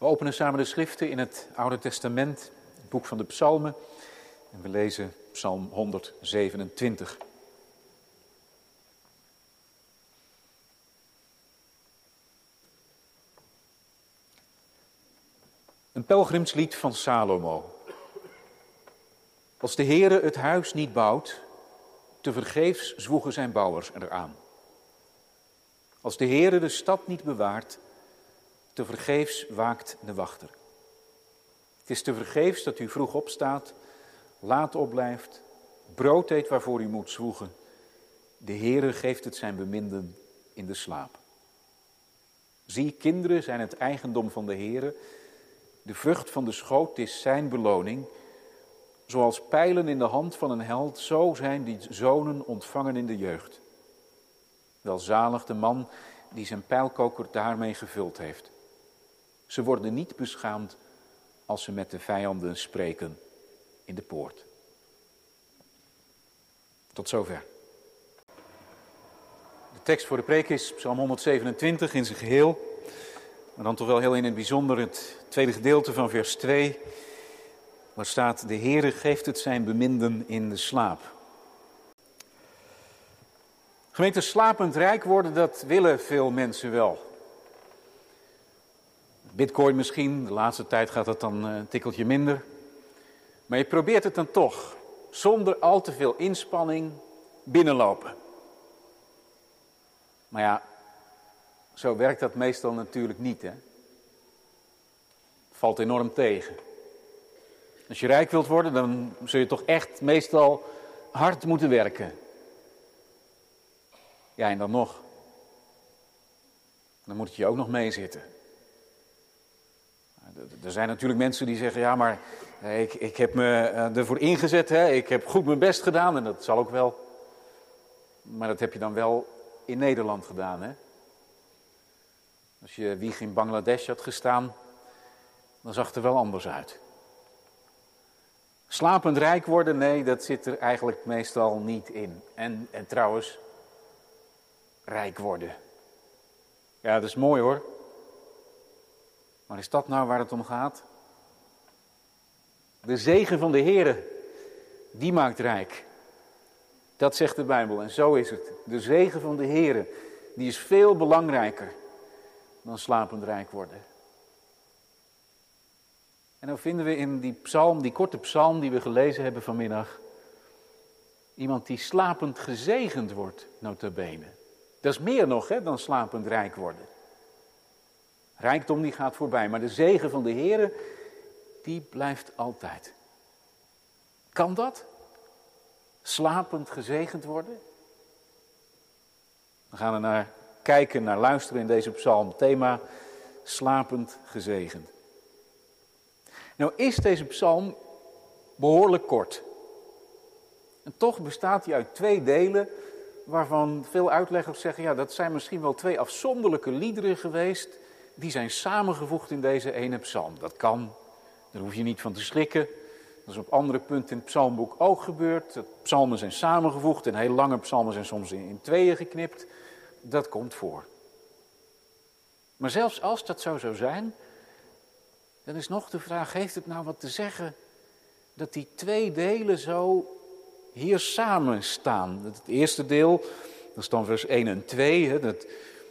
We openen samen de schriften in het Oude Testament, het boek van de Psalmen. En we lezen Psalm 127. Een pelgrimslied van Salomo. Als de Heere het huis niet bouwt, te vergeefs zwoegen zijn bouwers eraan. Als de Heere de stad niet bewaart, te vergeefs waakt de wachter. Het is te vergeefs dat u vroeg opstaat, laat opblijft, brood eet waarvoor u moet zwoegen. De Heere geeft het zijn beminden in de slaap. Zie, kinderen zijn het eigendom van de Heere. De vrucht van de schoot is zijn beloning. Zoals pijlen in de hand van een held, zo zijn die zonen ontvangen in de jeugd. Welzalig de man die zijn pijlkoker daarmee gevuld heeft. Ze worden niet beschaamd als ze met de vijanden spreken in de poort. Tot zover. De tekst voor de preek is Psalm 127 in zijn geheel. Maar dan toch wel heel in het bijzonder het tweede gedeelte van vers 2. Waar staat, de Heere geeft het zijn beminden in de slaap. Gemeente slapend rijk worden, dat willen veel mensen wel. Bitcoin misschien, de laatste tijd gaat dat dan eh, een tikkeltje minder. Maar je probeert het dan toch, zonder al te veel inspanning, binnenlopen. Maar ja, zo werkt dat meestal natuurlijk niet, hè. Valt enorm tegen. Als je rijk wilt worden, dan zul je toch echt meestal hard moeten werken. Ja, en dan nog. Dan moet je ook nog meezitten. Er zijn natuurlijk mensen die zeggen, ja, maar ik, ik heb me eh, ervoor ingezet, hè? ik heb goed mijn best gedaan en dat zal ook wel. Maar dat heb je dan wel in Nederland gedaan, hè? Als je wieg in Bangladesh had gestaan, dan zag het er wel anders uit. Slapend rijk worden, nee, dat zit er eigenlijk meestal niet in. En, en trouwens, rijk worden. Ja, dat is mooi hoor. Maar is dat nou waar het om gaat? De zegen van de Heer, die maakt rijk. Dat zegt de Bijbel en zo is het. De zegen van de Heer, die is veel belangrijker dan slapend rijk worden. En dan vinden we in die psalm, die korte psalm die we gelezen hebben vanmiddag, iemand die slapend gezegend wordt, bene. Dat is meer nog hè, dan slapend rijk worden. Rijkdom die gaat voorbij, maar de zegen van de Heer, die blijft altijd. Kan dat? Slapend gezegend worden? We gaan er naar kijken, naar luisteren in deze psalm. Thema slapend gezegend. Nou is deze psalm behoorlijk kort. En toch bestaat hij uit twee delen waarvan veel uitleggers zeggen, ja dat zijn misschien wel twee afzonderlijke liederen geweest die zijn samengevoegd in deze ene psalm. Dat kan, daar hoef je niet van te schrikken. Dat is op andere punten in het psalmboek ook gebeurd. De psalmen zijn samengevoegd en heel lange psalmen zijn soms in, tweeën geknipt. Dat komt voor. Maar zelfs als dat zo zou zijn, dan is nog de vraag, heeft het nou wat te zeggen dat die twee delen zo hier samen staan? Het eerste deel, dat is dan vers 1 en 2, hè, dat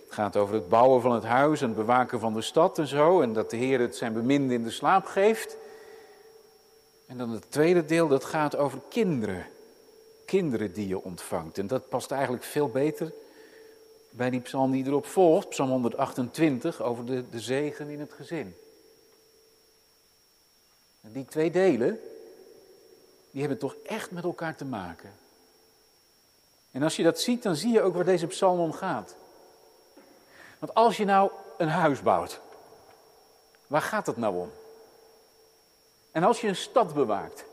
het gaat over het bouwen van het huis en het bewaken van de stad en zo. En dat de Heer het zijn beminde in de slaap geeft. En dan het tweede deel, dat gaat over kinderen. Kinderen die je ontvangt. En dat past eigenlijk veel beter bij die psalm die erop volgt. Psalm 128 over de, de zegen in het gezin. Die twee delen, die hebben toch echt met elkaar te maken. En als je dat ziet, dan zie je ook waar deze psalm om gaat. Want als je nou een huis bouwt, waar gaat het nou om? En als je een stad bewaakt,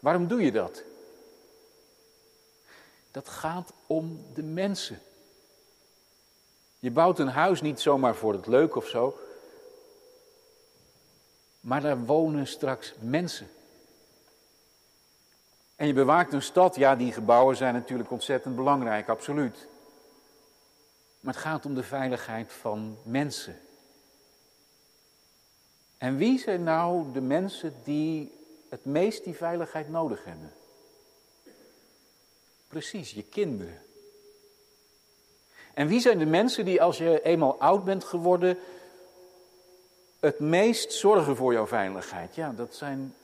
waarom doe je dat? Dat gaat om de mensen. Je bouwt een huis niet zomaar voor het leuk of zo, maar daar wonen straks mensen. En je bewaakt een stad, ja, die gebouwen zijn natuurlijk ontzettend belangrijk, absoluut. Maar het gaat om de veiligheid van mensen. En wie zijn nou de mensen die het meest die veiligheid nodig hebben? Precies, je kinderen. En wie zijn de mensen die als je eenmaal oud bent geworden, het meest zorgen voor jouw veiligheid? Ja, dat zijn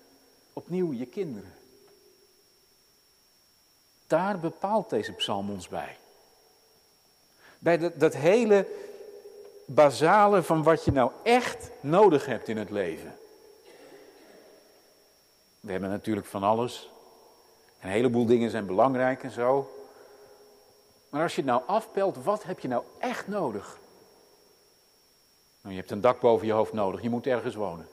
opnieuw je kinderen. Daar bepaalt deze psalm ons bij. Bij dat, hele basale van wat je nou echt nodig hebt in het leven. We hebben natuurlijk van alles. Een heleboel dingen zijn belangrijk en zo. Maar als je het nou afpelt, wat heb je nou echt nodig? Nou, je hebt een dak boven je hoofd nodig, je moet ergens wonen.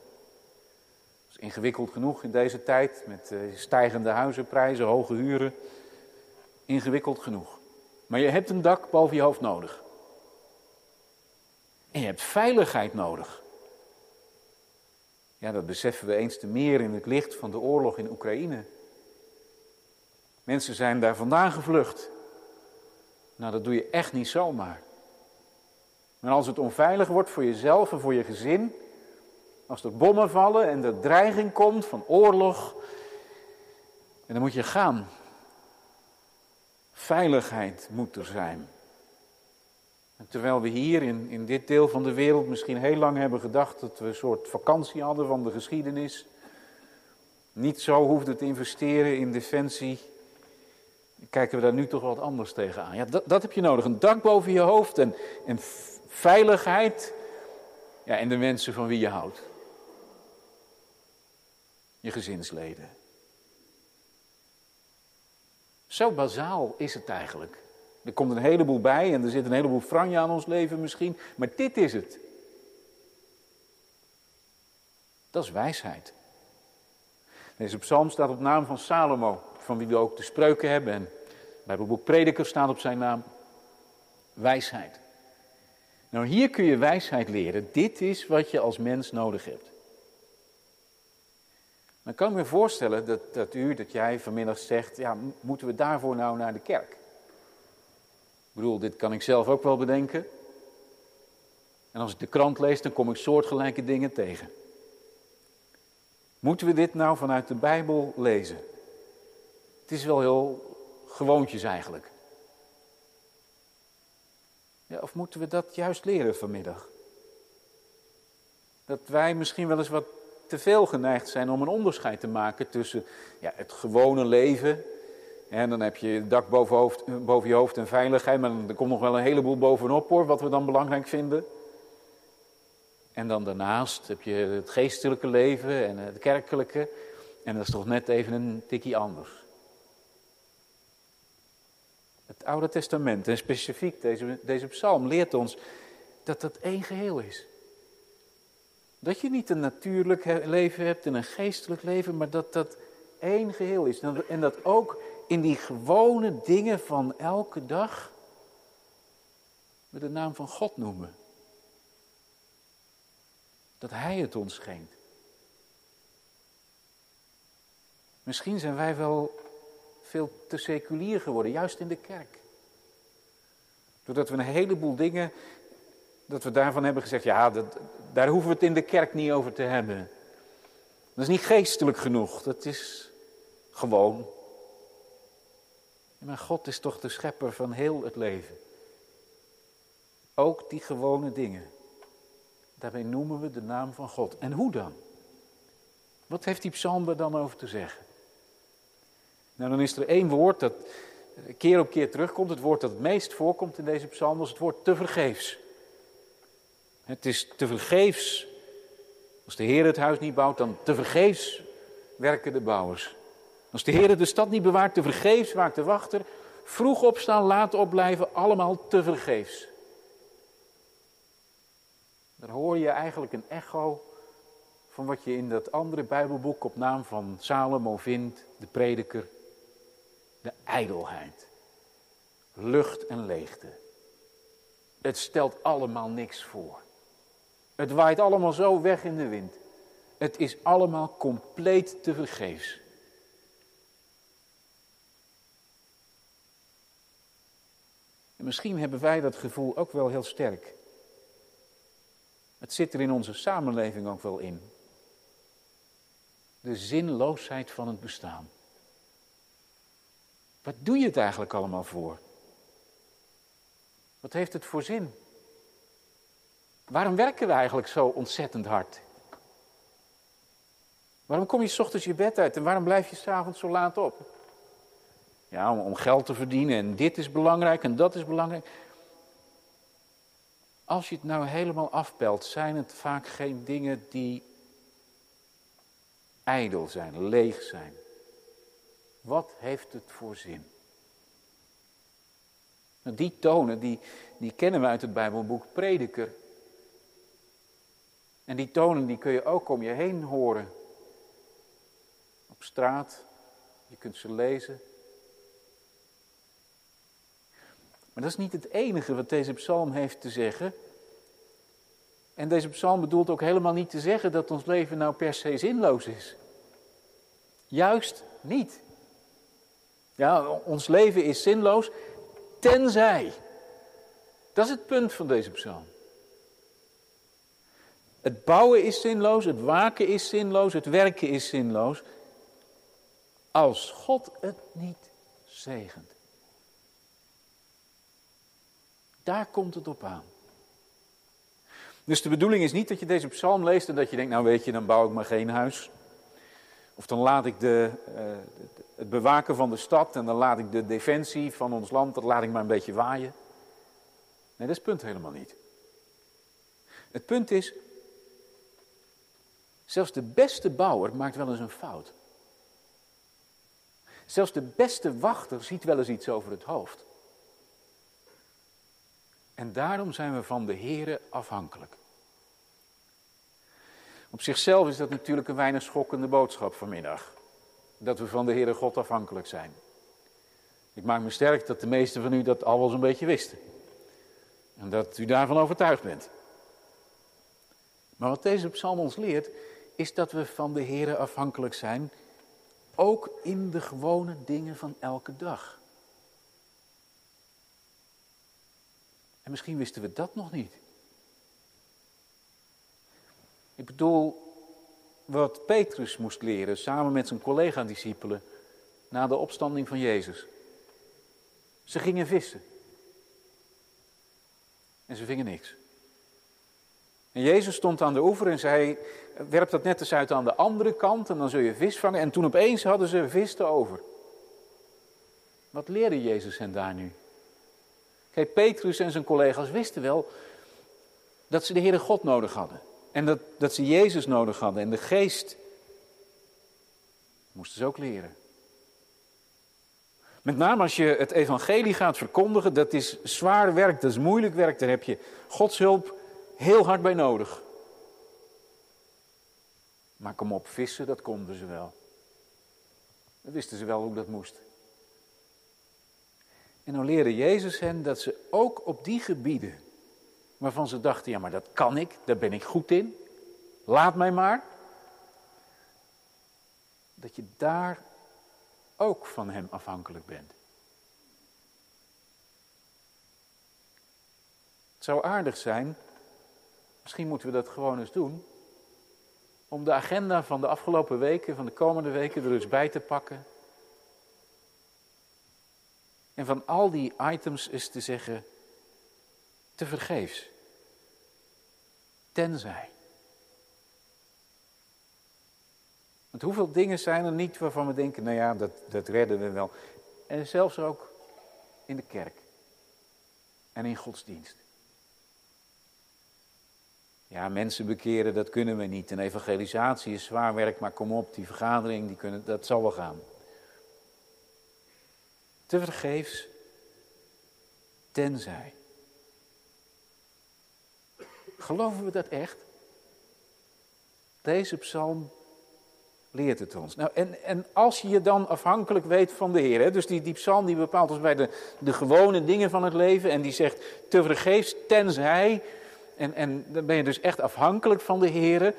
Dat is ingewikkeld genoeg in deze tijd met eh, stijgende huizenprijzen, hoge huren. Ingewikkeld genoeg. Maar je hebt een dak boven je hoofd nodig. En je hebt veiligheid nodig. Ja, dat beseffen we eens te meer in het licht van de oorlog in Oekraïne. Mensen zijn daar vandaan gevlucht. Nou, dat doe je echt niet zomaar. Maar als het onveilig wordt voor jezelf en voor je gezin, als er bommen vallen en er dreiging komt van oorlog, dan moet je gaan. Veiligheid moet er zijn. Terwijl we hier in, in dit deel van de wereld misschien heel lang hebben gedacht dat we een soort vakantie hadden van de geschiedenis, niet zo hoefden te investeren in defensie, kijken we daar nu toch wat anders tegenaan. Ja, dat, dat heb je nodig. Een dak boven je hoofd en, en veiligheid. Ja, en de mensen van wie je houdt. Je gezinsleden. Zo bazaal is het eigenlijk. Er komt een heleboel bij en er zit een heleboel franje aan ons leven misschien, maar dit is het. Dat is wijsheid. Deze psalm staat op naam van Salomo, van wie we ook de spreuken hebben. En Bijbelboek Prediker staat op zijn naam. Wijsheid. Nou, hier kun je wijsheid leren. Dit is wat je als mens nodig hebt. Dan kan ik me voorstellen dat, dat u, dat jij vanmiddag zegt, ja, moeten we daarvoor nou naar de kerk? Ik bedoel, dit kan ik zelf ook wel bedenken. En als ik de krant lees, dan kom ik soortgelijke dingen tegen. Moeten we dit nou vanuit de Bijbel lezen? Het is wel heel gewoontjes eigenlijk. Ja, of moeten we dat juist leren vanmiddag? Dat wij misschien wel eens wat te veel geneigd zijn om een onderscheid te maken tussen ja, het gewone leven. En dan heb je dak boven, hoofd, boven je hoofd en veiligheid, maar er komt nog wel een heleboel bovenop hoor, wat we dan belangrijk vinden. En dan daarnaast heb je het geestelijke leven en het kerkelijke. En dat is toch net even een tikkie anders. Het Oude Testament en specifiek deze, deze psalm leert ons dat dat één geheel is. Dat je niet een natuurlijk leven hebt en een geestelijk leven, maar dat dat één geheel is. En dat ook in die gewone dingen van elke dag we de naam van God noemen. Dat Hij het ons schenkt. Misschien zijn wij wel veel te seculier geworden, juist in de kerk. Doordat we een heleboel dingen, dat we daarvan hebben gezegd, ja, dat, daar hoeven we het in de kerk niet over te hebben. Dat is niet geestelijk genoeg, dat is gewoon. Maar God is toch de schepper van heel het leven. Ook die gewone dingen. Daarbij noemen we de naam van God. En hoe dan? Wat heeft die psalm er dan over te zeggen? Nou, dan is er één woord dat keer op keer terugkomt. Het woord dat het meest voorkomt in deze psalm is het woord tevergeefs. Het is tevergeefs. Als de Heer het huis niet bouwt, dan tevergeefs werken de bouwers. Als de Heer de stad niet bewaart, tevergeefs waakt de wachter. Vroeg opstaan, laat opblijven, allemaal tevergeefs. Daar hoor je eigenlijk een echo van wat je in dat andere Bijbelboek op naam van Salomo vindt, de prediker de ijdelheid, lucht en leegte. Het stelt allemaal niks voor. Het waait allemaal zo weg in de wind. Het is allemaal compleet te vergeefs. En misschien hebben wij dat gevoel ook wel heel sterk. Het zit er in onze samenleving ook wel in. de zinloosheid van het bestaan. Wat doe je het eigenlijk allemaal voor? Wat heeft het voor zin? Waarom werken we eigenlijk zo ontzettend hard? Waarom kom je s ochtends je bed uit en waarom blijf je s'avonds zo laat op? Ja, om, om geld te verdienen en dit is belangrijk en dat is belangrijk. Als je het nou helemaal afpelt, zijn het vaak geen dingen die ijdel zijn, leeg zijn. Wat heeft het voor zin? Nou, die tonen, die, die kennen we uit het Bijbelboek Prediker. En die tonen die kun je ook om je heen horen. Op straat, je kunt ze lezen. Maar dat is niet het enige wat deze psalm heeft te zeggen. En deze psalm bedoelt ook helemaal niet te zeggen dat ons leven nou per se zinloos is. Juist niet. Ja, ons leven is zinloos tenzij. Dat is het punt van deze psalm. Het bouwen is zinloos, het waken is zinloos, het werken is zinloos. Als God het niet zegent. Daar komt het op aan. Dus de bedoeling is niet dat je deze psalm leest en dat je denkt, nou weet je, dan bouw ik maar geen huis. Of dan laat ik de, uh, het bewaken van de stad en dan laat ik de defensie van ons land, dat laat ik maar een beetje waaien. Nee, dat is het punt helemaal niet. Het punt is, zelfs de beste bouwer maakt wel eens een fout. Zelfs de beste wachter ziet wel eens iets over het hoofd. En daarom zijn we van de Here afhankelijk. Op zichzelf is dat natuurlijk een weinig schokkende boodschap vanmiddag. Dat we van de Heere God afhankelijk zijn. Ik maak me sterk dat de meesten van u dat al wel een beetje wisten. En dat u daarvan overtuigd bent. Maar wat deze psalm ons leert, is dat we van de Heere afhankelijk zijn, ook in de gewone dingen van elke dag. En misschien wisten we dat nog niet. Ik bedoel, wat Petrus moest leren samen met zijn collega-discipelen na de opstanding van Jezus. Ze gingen vissen. En ze vingen niks. En Jezus stond aan de oever en zei: Werp dat net eens uit aan de andere kant en dan zul je vis vangen. En toen opeens hadden ze vis te over. Wat leerde Jezus hen daar nu? Kijk, Petrus en zijn collega's wisten wel dat ze de Heere God nodig hadden. En dat, dat ze Jezus nodig hadden en de geest. Moesten ze ook leren. Met name als je het evangelie gaat verkondigen, dat is zwaar werk, dat is moeilijk werk, daar heb je Gods hulp heel hard bij nodig. Maar kom op, vissen, dat konden ze wel. Dat wisten ze wel hoe dat moest. En dan leerde Jezus hen dat ze ook op die gebieden, waarvan ze dachten, ja maar dat kan ik, daar ben ik goed in, laat mij maar. Dat je daar ook van Hem afhankelijk bent. Het zou aardig zijn, misschien moeten we dat gewoon eens doen, om de agenda van de afgelopen weken, van de komende weken er eens bij te pakken en van al die items is te zeggen, te vergeefs. Tenzij. Want hoeveel dingen zijn er niet waarvan we denken, nou ja, dat, dat redden we wel. En zelfs ook in de kerk. En in godsdienst. Ja, mensen bekeren, dat kunnen we niet. En evangelisatie is zwaar werk, maar kom op, die vergadering, die kunnen, dat zal wel gaan te vergeefs, tenzij. Geloven we dat echt? Deze psalm leert het ons. Nou, en, en als je je dan afhankelijk weet van de Heer, hè, dus die, die psalm die bepaalt ons bij de, de gewone dingen van het leven en die zegt te vergeefs, tenzij, en, en dan ben je dus echt afhankelijk van de Heer.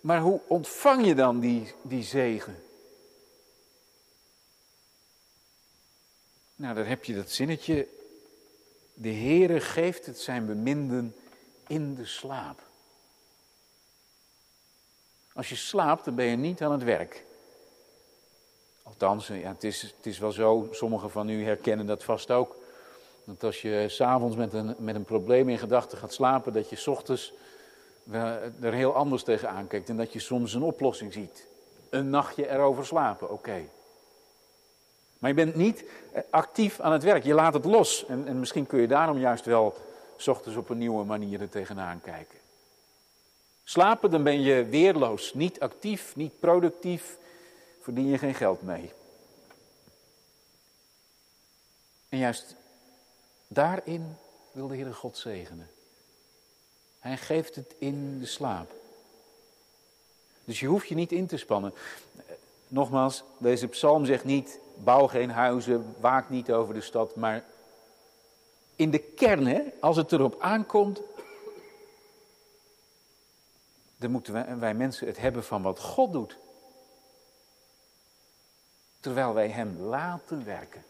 Maar hoe ontvang je dan die, die zegen? Nou, daar heb je dat zinnetje. De Heere geeft het zijn beminden in de slaap. Als je slaapt, dan ben je niet aan het werk. Althans, ja, het, is, het is wel zo, sommigen van u herkennen dat vast ook. Dat als je s'avonds met een, met een probleem in gedachten gaat slapen, dat je s ochtends er heel anders tegenaan kijkt. En dat je soms een oplossing ziet. Een nachtje erover slapen, oké. Maar je bent niet eh, actief aan het werk. Je laat het los. En, en misschien kun je daarom juist wel s ochtends op een nieuwe manier er tegenaan kijken. Slapen, dan ben je weerloos. Niet actief, niet productief. Verdien je geen geld mee. En juist daarin wil de Heere God zegenen. Hij geeft het in de slaap. Dus je hoeft je niet in te spannen. Nogmaals, deze psalm zegt niet, bouw geen huizen, waak niet over de stad, maar in de kern, hè, als het erop aankomt, dan moeten wij, wij mensen het hebben van wat God doet. Terwijl wij Hem laten werken.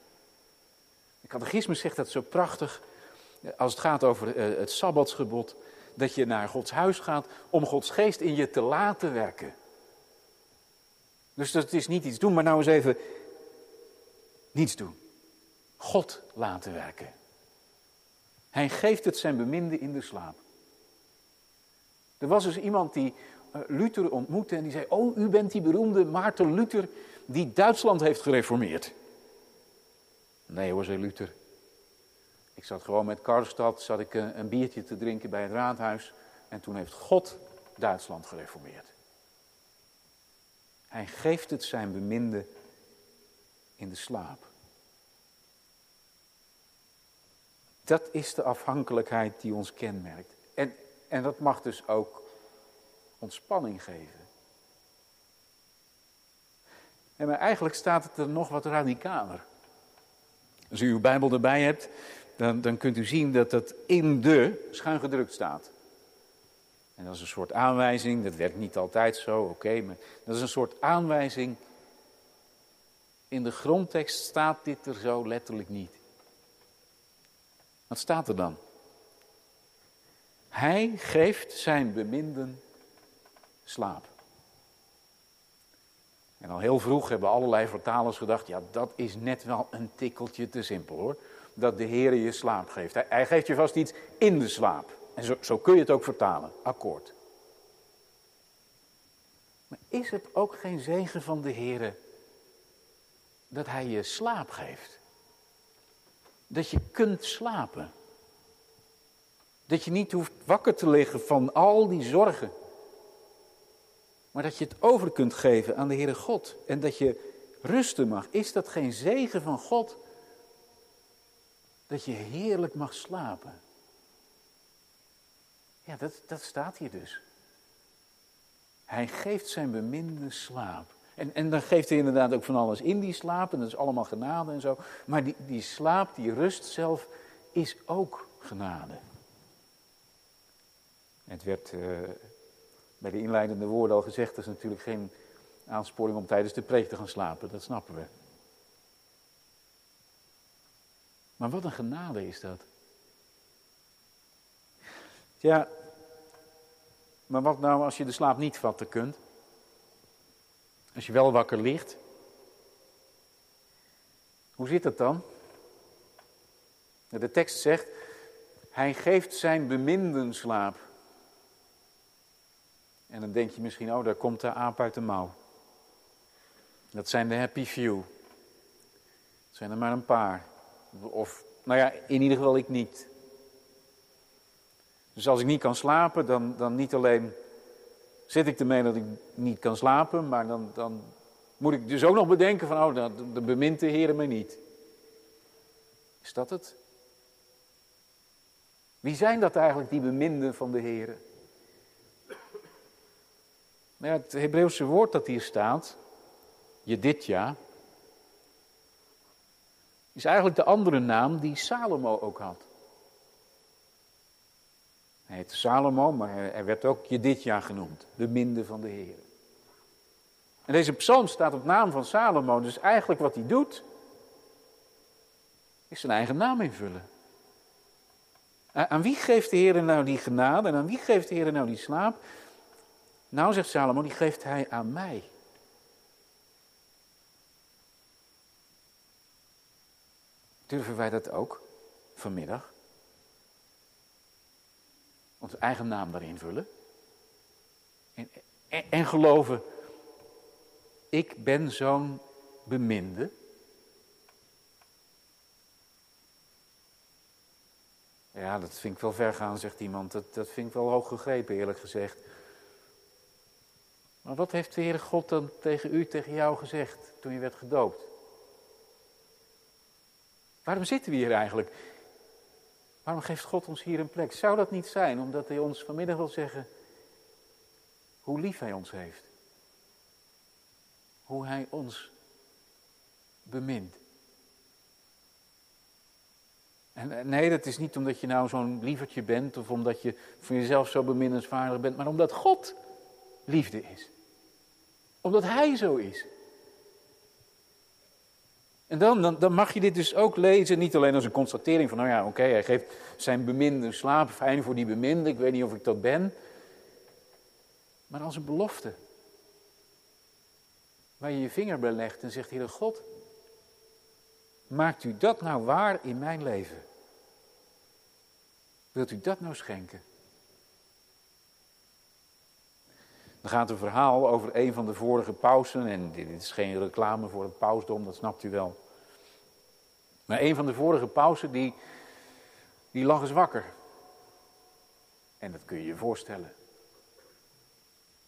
Catechisme zegt dat zo prachtig, als het gaat over eh, het Sabbatsgebod, dat je naar Gods huis gaat om Gods geest in je te laten werken. Dus dat is niet iets doen, maar nou eens even niets doen. God laten werken. Hij geeft het zijn beminde in de slaap. Er was dus iemand die uh, Luther ontmoette en die zei: Oh, u bent die beroemde Maarten Luther die Duitsland heeft gereformeerd. Nee hoor, zei Luther. Ik zat gewoon met Karlstad, zat ik een, een biertje te drinken bij het raadhuis. En toen heeft God Duitsland gereformeerd. Hij geeft het zijn beminde in de slaap. Dat is de afhankelijkheid die ons kenmerkt. En, en dat mag dus ook ontspanning geven. En maar eigenlijk staat het er nog wat radicaler. Als u uw Bijbel erbij hebt, dan, dan kunt u zien dat het in de schuin gedrukt staat. En dat is een soort aanwijzing, dat werkt niet altijd zo, oké, maar dat is een soort aanwijzing. In de grondtekst staat dit er zo letterlijk niet. Wat staat er dan? Hij geeft zijn beminden slaap. En al heel vroeg hebben allerlei vertalers gedacht, ja dat is net wel een tikkeltje te simpel hoor. Dat de Heer je slaap geeft. Hij, geeft je vast iets in de slaap. En zo, zo kun je het ook vertalen, akkoord. Maar is het ook geen zegen van de Heer dat Hij je slaap geeft? Dat je kunt slapen. Dat je niet hoeft wakker te liggen van al die zorgen. Maar dat je het over kunt geven aan de Heere God. En dat je rusten mag. Is dat geen zegen van God? Dat je heerlijk mag slapen. Ja, dat, dat staat hier dus. Hij geeft zijn beminde slaap. En, en dan geeft hij inderdaad ook van alles in die slaap. En dat is allemaal genade en zo. Maar die, die slaap, die rust zelf, is ook genade. Het werd uh, bij de inleidende woorden al gezegd, dat is natuurlijk geen aansporing om tijdens de preek te gaan slapen, dat snappen we. Maar wat een genade is dat. Ja, maar wat nou als je de slaap niet vatten kunt? Als je wel wakker ligt? Hoe zit het dan? De tekst zegt, hij geeft zijn beminden slaap. En dan denk je misschien, oh, daar komt de aap uit de mouw. Dat zijn de happy few. Dat zijn er maar een paar. Of, nou ja, in ieder geval ik niet. Dus als ik niet kan slapen, dan, dan niet alleen zit ik ermee dat ik niet kan slapen, maar dan, dan moet ik dus ook nog bedenken van, oh, dan, dan bemint de Heer me niet. Is dat het? Wie zijn dat eigenlijk, die beminden van de Heer? Nou het Hebreeuwse woord dat hier staat, Jeditja, is eigenlijk de andere naam die Salomo ook had. Hij heette Salomo, maar hij werd ook Jeditja genoemd, de minde van de Heer. En deze psalm staat op naam van Salomo, dus eigenlijk wat hij doet, is zijn eigen naam invullen. Aan wie geeft de Heer nou die genade en aan wie geeft de Heer nou die slaap? Nou, zegt Salomo, die geeft hij aan mij. Durven wij dat ook vanmiddag? Onze eigen naam daarin vullen? En, en, en geloven, ik ben zo'n beminde. Ja, dat vind ik wel ver gaan, zegt iemand. Dat, dat vind ik wel hoog gegrepen, eerlijk gezegd. Maar wat heeft de Heere God dan tegen u, tegen jou gezegd toen je werd gedoopt? Waarom zitten we hier eigenlijk? Waarom geeft God ons hier een plek? Zou dat niet zijn omdat Hij ons vanmiddag wil zeggen hoe lief Hij ons heeft? Hoe Hij ons bemint. En nee, dat is niet omdat je nou zo'n lievertje bent of omdat je voor jezelf zo beminnenswaardig bent, maar omdat God liefde is. Omdat Hij zo is. En dan, dan, dan, mag je dit dus ook lezen, niet alleen als een constatering van, nou ja, oké, hij geeft zijn beminde slaap, fijn voor die beminde, ik weet niet of ik dat ben. Maar als een belofte. Waar je je vinger bij legt en zegt, Heere God, maakt u dat nou waar in mijn leven? Wilt u dat nou schenken? Dan gaat een verhaal over een van de vorige pausen. En dit is geen reclame voor het pausdom, dat snapt u wel. Maar een van de vorige pausen, die, die lag eens wakker. En dat kun je je voorstellen.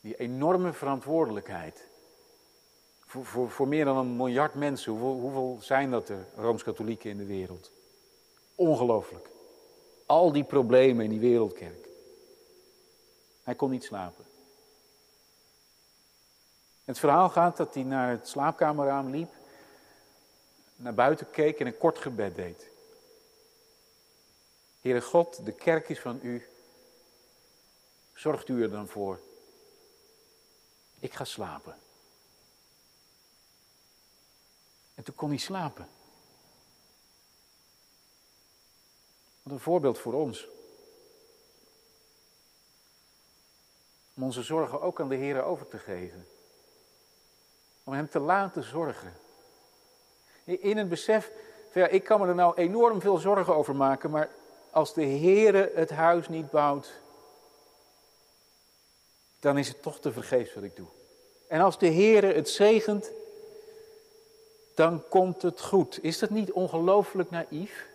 Die enorme verantwoordelijkheid. Voor, voor, voor meer dan een miljard mensen. Hoeveel, hoeveel zijn dat er, Rooms-Katholieken in de wereld? Ongelooflijk. Al die problemen in die wereldkerk. Hij kon niet slapen. Het verhaal gaat dat hij naar het slaapkamerraam liep, naar buiten keek en een kort gebed deed. Heere God, de kerk is van u. Zorgt u er dan voor. Ik ga slapen. En toen kon hij slapen. Wat een voorbeeld voor ons. Om onze zorgen ook aan de Heer over te geven. Om Hem te laten zorgen. In het besef, ja, ik kan me er nou enorm veel zorgen over maken, maar als de Heer het huis niet bouwt, dan is het toch te vergeefs wat ik doe. En als de Heer het zegent, dan komt het goed. Is dat niet ongelooflijk naïef?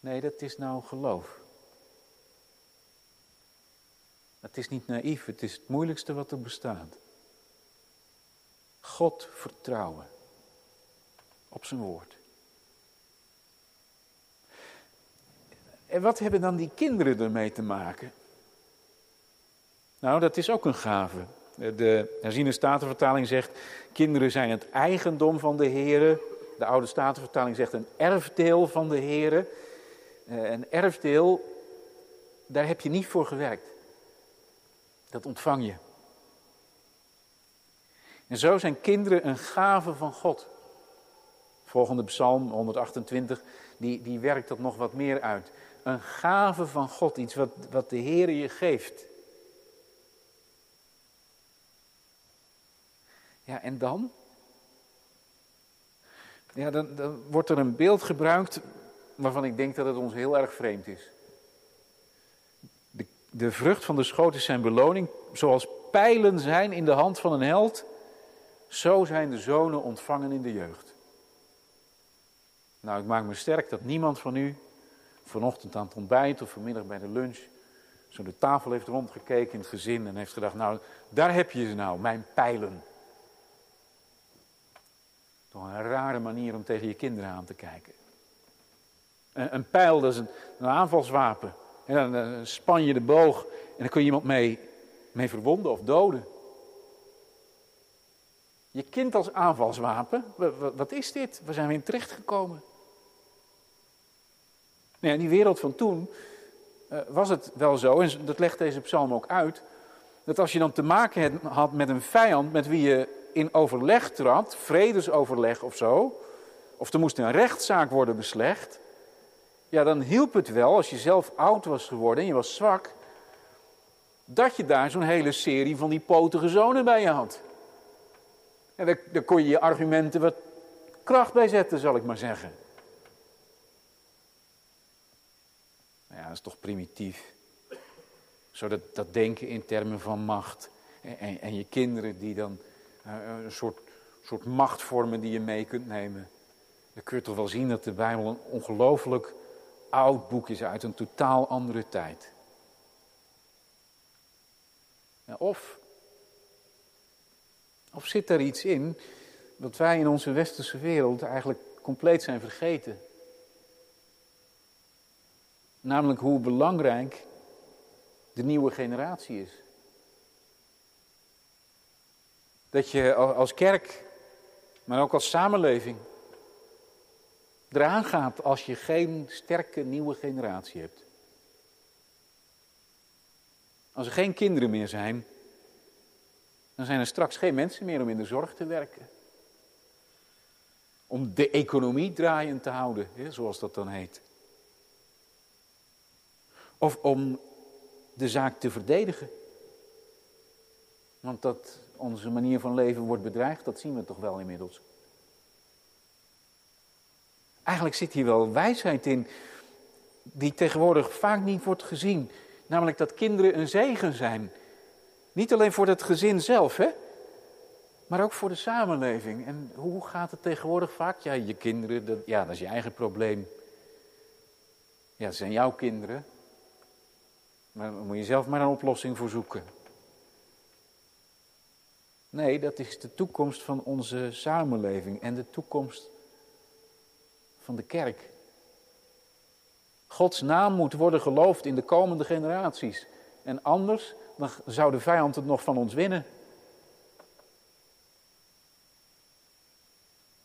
Nee, dat is nou geloof. Het is niet naïef, het is het moeilijkste wat er bestaat. God vertrouwen op zijn woord. En wat hebben dan die kinderen ermee te maken? Nou, dat is ook een gave. De herziene statenvertaling zegt, kinderen zijn het eigendom van de Heer. De oude statenvertaling zegt een erfdeel van de Heer. Eh, een erfdeel, daar heb je niet voor gewerkt. Dat ontvang je. En zo zijn kinderen een gave van God. Volgende psalm 128, die, die werkt dat nog wat meer uit. Een gave van God, iets wat, wat de Heer je geeft. Ja, en dan? Ja, dan, dan wordt er een beeld gebruikt waarvan ik denk dat het ons heel erg vreemd is. De, de vrucht van de schoot is zijn beloning. Zoals pijlen zijn in de hand van een held, zo zijn de zonen ontvangen in de jeugd. Nou, ik maak me sterk dat niemand van u vanochtend aan het ontbijt of vanmiddag bij de lunch zo de tafel heeft rondgekeken in het gezin en heeft gedacht, nou, daar heb je ze nou, mijn pijlen. Toch een rare manier om tegen je kinderen aan te kijken. Een, pijl, dat is een, een aanvalswapen. En dan span je de boog en dan kun je iemand mee, mee verwonden of doden. Je kind als aanvalswapen, wat is dit? Waar zijn we in terechtgekomen? Nou in die wereld van toen uh, was het wel zo, en dat legt deze psalm ook uit, dat als je dan te maken had met een vijand met wie je in overleg trad, vredesoverleg of zo, of er moest een rechtszaak worden beslecht, ja, dan hielp het wel als je zelf oud was geworden en je was zwak, dat je daar zo'n hele serie van die potige zonen bij je had. En daar, kon je je argumenten wat kracht bij zetten, zal ik maar zeggen. Nou ja, dat is toch primitief. Zo dat, dat denken in termen van macht. En, en, je kinderen die dan uh, een soort, soort macht vormen die je mee kunt nemen. Dan kun je toch wel zien dat de Bijbel een ongelooflijk oud boek is uit een totaal andere tijd. Of, of zit er iets in wat wij in onze westerse wereld eigenlijk compleet zijn vergeten? Namelijk hoe belangrijk de nieuwe generatie is. Dat je als kerk, maar ook als samenleving, eraan gaat als je geen sterke nieuwe generatie hebt. Als er geen kinderen meer zijn, dan zijn er straks geen mensen meer om in de zorg te werken. Om de economie draaiend te houden, zoals dat dan heet. Of om de zaak te verdedigen. Want dat onze manier van leven wordt bedreigd, dat zien we toch wel inmiddels. Eigenlijk zit hier wel wijsheid in, die tegenwoordig vaak niet wordt gezien. Namelijk dat kinderen een zegen zijn. Niet alleen voor het gezin zelf, hè? maar ook voor de samenleving. En hoe gaat het tegenwoordig vaak? Ja, je kinderen, dat, ja, dat is je eigen probleem. Ja, dat zijn jouw kinderen. Maar daar moet je zelf maar een oplossing voor zoeken. Nee, dat is de toekomst van onze samenleving en de toekomst van de kerk. Gods naam moet worden geloofd in de komende generaties. En anders dan zou de vijand het nog van ons winnen.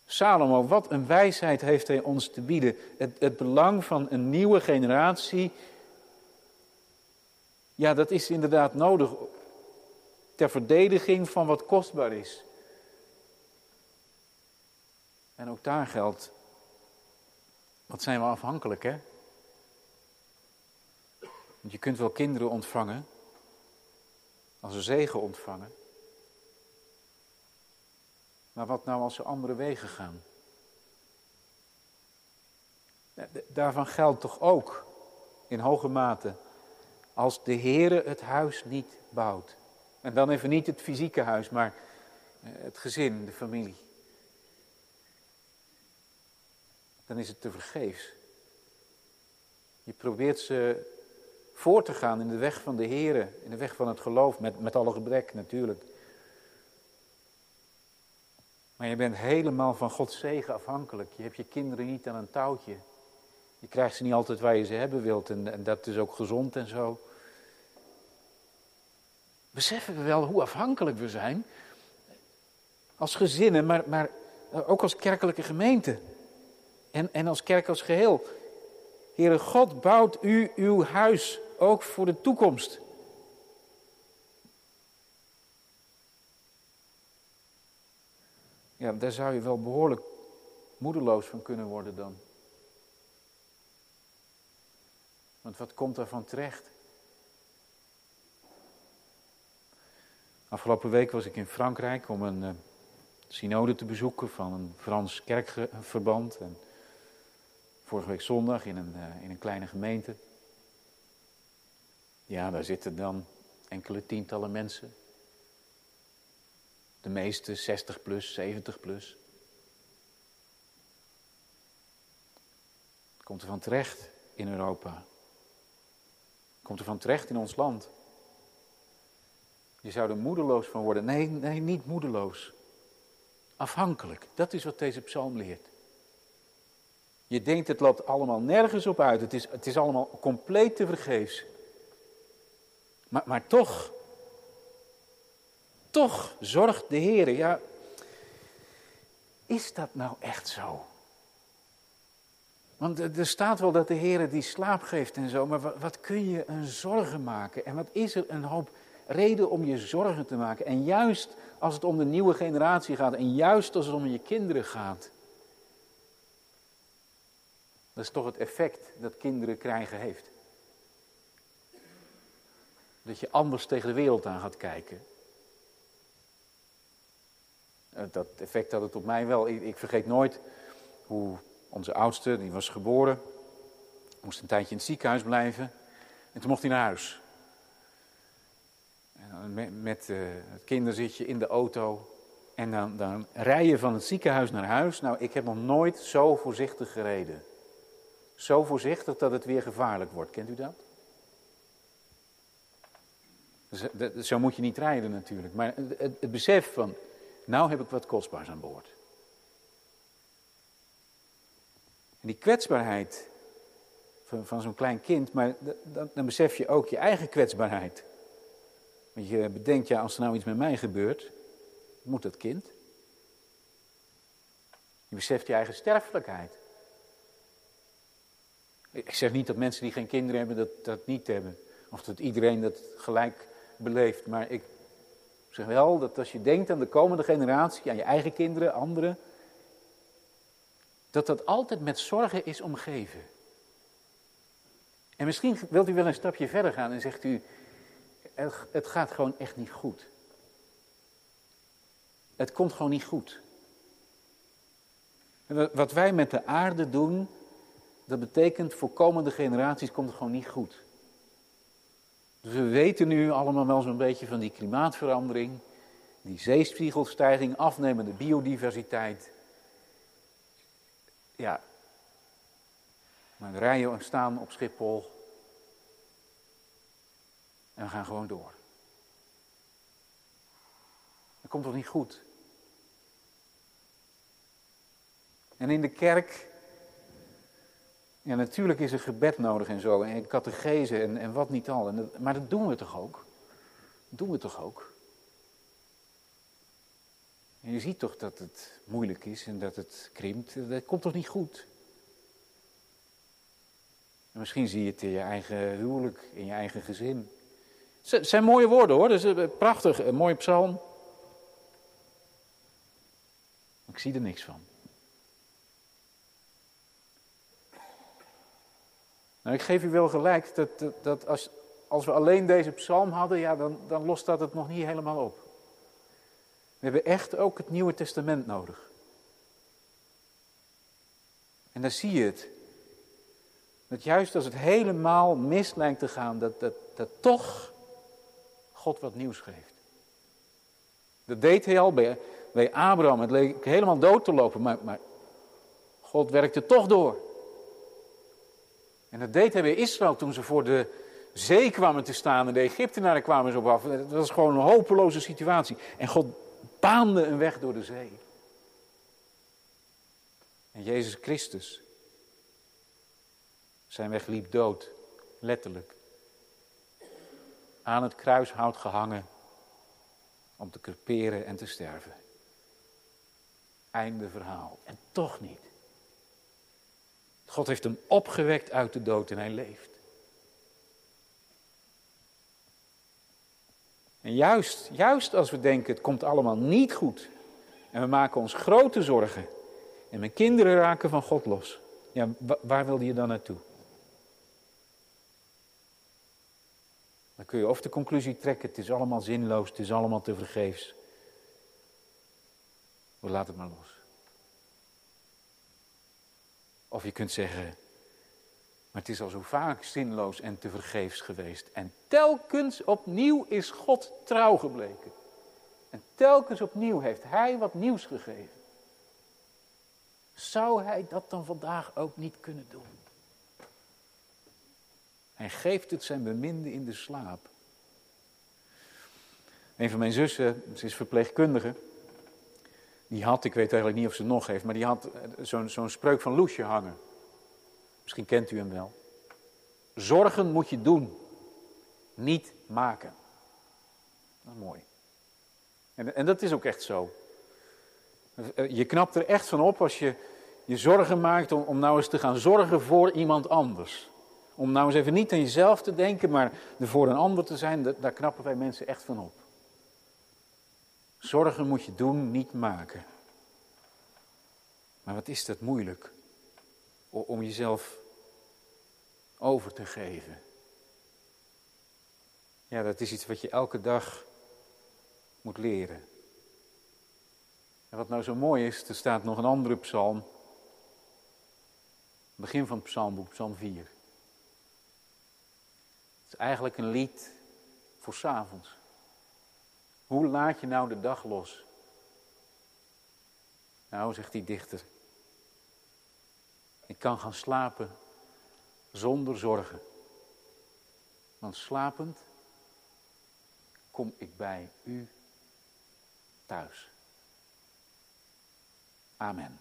Salomo, wat een wijsheid heeft hij ons te bieden. Het, het belang van een nieuwe generatie. Ja, dat is inderdaad nodig ter verdediging van wat kostbaar is. En ook daar geldt, wat zijn we afhankelijk, hè? Want je kunt wel kinderen ontvangen, als een zegen ontvangen. Maar wat nou als ze andere wegen gaan? Daarvan geldt toch ook in hoge mate als de Heere het huis niet bouwt. En dan even niet het fysieke huis, maar eh, het gezin, de familie. Dan is het te vergeefs. Je probeert ze voor te gaan in de weg van de Here, in de weg van het geloof, met, met alle gebrek natuurlijk. Maar je bent helemaal van Gods zegen afhankelijk. Je hebt je kinderen niet aan een touwtje. Je krijgt ze niet altijd waar je ze hebben wilt en, en dat is ook gezond en zo. Beseffen we wel hoe afhankelijk we zijn? Als gezinnen, maar, maar ook als kerkelijke gemeente. En, en als kerk als geheel. Heere God, bouwt u uw huis ook voor de toekomst. Ja, daar zou je wel behoorlijk moedeloos van kunnen worden dan. Want wat komt daarvan terecht? Afgelopen week was ik in Frankrijk om een uh, synode te bezoeken van een Frans kerkverband. En vorige week zondag in een, uh, in een kleine gemeente. Ja, daar zitten dan enkele tientallen mensen. De meeste 60 plus, 70 plus. Komt er van terecht in Europa. Komt er van terecht in ons land. Je zou er moedeloos van worden. Nee, nee, niet moedeloos. Afhankelijk. Dat is wat deze psalm leert. Je denkt het loopt allemaal nergens op uit. Het is, het is allemaal compleet te vergeefs. Maar, maar toch, toch zorgt de Heer. Ja, is dat nou echt zo? Want er staat wel dat de Heer die slaap geeft en zo, maar wat, wat kun je een zorgen maken? En wat is er een hoop reden om je zorgen te maken? En juist als het om de nieuwe generatie gaat en juist als het om je kinderen gaat. Dat is toch het effect dat kinderen krijgen heeft. Dat je anders tegen de wereld aan gaat kijken. Eh, dat effect had het op mij wel. Ik, vergeet nooit hoe onze oudste, die was geboren, moest een tijdje in het ziekenhuis blijven. En toen mocht hij naar huis. Met, met uh, het kinderzitje in de auto. En dan, dan rij je van het ziekenhuis naar huis. Nou, ik heb nog nooit zo voorzichtig gereden. Zo voorzichtig dat het weer gevaarlijk wordt. Kent u dat? Zo moet je niet rijden natuurlijk. Maar het, het besef van, nou heb ik wat kostbaars aan boord. En die kwetsbaarheid van, van zo'n klein kind, maar dan, dan besef je ook je eigen kwetsbaarheid. Want je bedenkt, ja, als er nou iets met mij gebeurt, moet dat kind. Je beseft je eigen sterfelijkheid. Ik zeg niet dat mensen die geen kinderen hebben dat, dat niet hebben. Of dat iedereen dat gelijk beleeft. Maar ik zeg wel dat als je denkt aan de komende generatie, aan je eigen kinderen, anderen. Dat dat altijd met zorgen is omgeven. En misschien wilt u wel een stapje verder gaan en zegt u, het gaat gewoon echt niet goed. Het komt gewoon niet goed. Wat wij met de aarde doen, dat betekent voor komende generaties komt het gewoon niet goed. Dus we weten nu allemaal wel zo'n beetje van die klimaatverandering, die zeespiegelstijging, afnemende biodiversiteit. Ja, maar rijden en staan op Schiphol en we gaan gewoon door. Dat komt toch niet goed? En in de kerk, ja natuurlijk is er gebed nodig en zo, en catechese en, en wat niet al. En maar dat doen we toch ook? Dat doen we toch ook? En je ziet toch dat het moeilijk is en dat het krimpt. Dat komt toch niet goed? En misschien zie je het in je eigen huwelijk, in je eigen gezin. Het zijn mooie woorden hoor, dat is eh, prachtig, een mooie psalm. Ik zie er niks van. Nou, ik geef u wel gelijk dat, dat, dat, als, als we alleen deze psalm hadden, ja, dan, dan lost dat het nog niet helemaal op. We hebben echt ook het Nieuwe Testament nodig. En dan zie je het. Dat juist als het helemaal mis lijkt te gaan, dat, dat, dat toch God wat nieuws geeft. Dat deed hij al bij, bij Abraham. Het leek helemaal dood te lopen, maar, maar God werkte toch door. En dat deed hij bij Israël toen ze voor de zee kwamen te staan en de Egyptenaren kwamen ze op af. Dat was gewoon een hopeloze situatie. En God baande een weg door de zee. En Jezus Christus, zijn weg liep dood, letterlijk aan het kruishout gehangen om te creperen en te sterven. Einde verhaal. En toch niet. God heeft hem opgewekt uit de dood en hij leeft. En juist, juist als we denken het komt allemaal niet goed en we maken ons grote zorgen en mijn kinderen raken van God los, ja, waar wil je dan naartoe? Dan kun je of de conclusie trekken, het is allemaal zinloos, het is allemaal te vergeefs. We laat het maar los. Of je kunt zeggen, maar het is al zo vaak zinloos en te vergeefs geweest. En telkens opnieuw is God trouw gebleken. En telkens opnieuw heeft Hij wat nieuws gegeven. Zou Hij dat dan vandaag ook niet kunnen doen? Hij geeft het zijn beminde in de slaap. Een van mijn zussen, ze is verpleegkundige, die had, ik weet eigenlijk niet of ze nog heeft, maar die had zo'n zo'n spreuk van Loesje hangen. Misschien kent u hem wel. Zorgen moet je doen, niet maken. Nou, mooi. En, en dat is ook echt zo. Je knapt er echt van op als je je zorgen maakt om, om nou eens te gaan zorgen voor iemand anders. Om nou eens even niet aan jezelf te denken, maar er voor een ander te zijn, daar knappen wij mensen echt van op. Zorgen moet je doen, niet maken. Maar wat is dat moeilijk om jezelf over te geven. Ja, dat is iets wat je elke dag moet leren. En wat nou zo mooi is, er staat nog een andere psalm. Begin van het psalmboek, psalm 4. Het is eigenlijk een lied voor s'avonds. Hoe laat je nou de dag los? Nou, zegt die dichter. Ik kan gaan slapen zonder zorgen. Want slapend kom ik bij u thuis. Amen.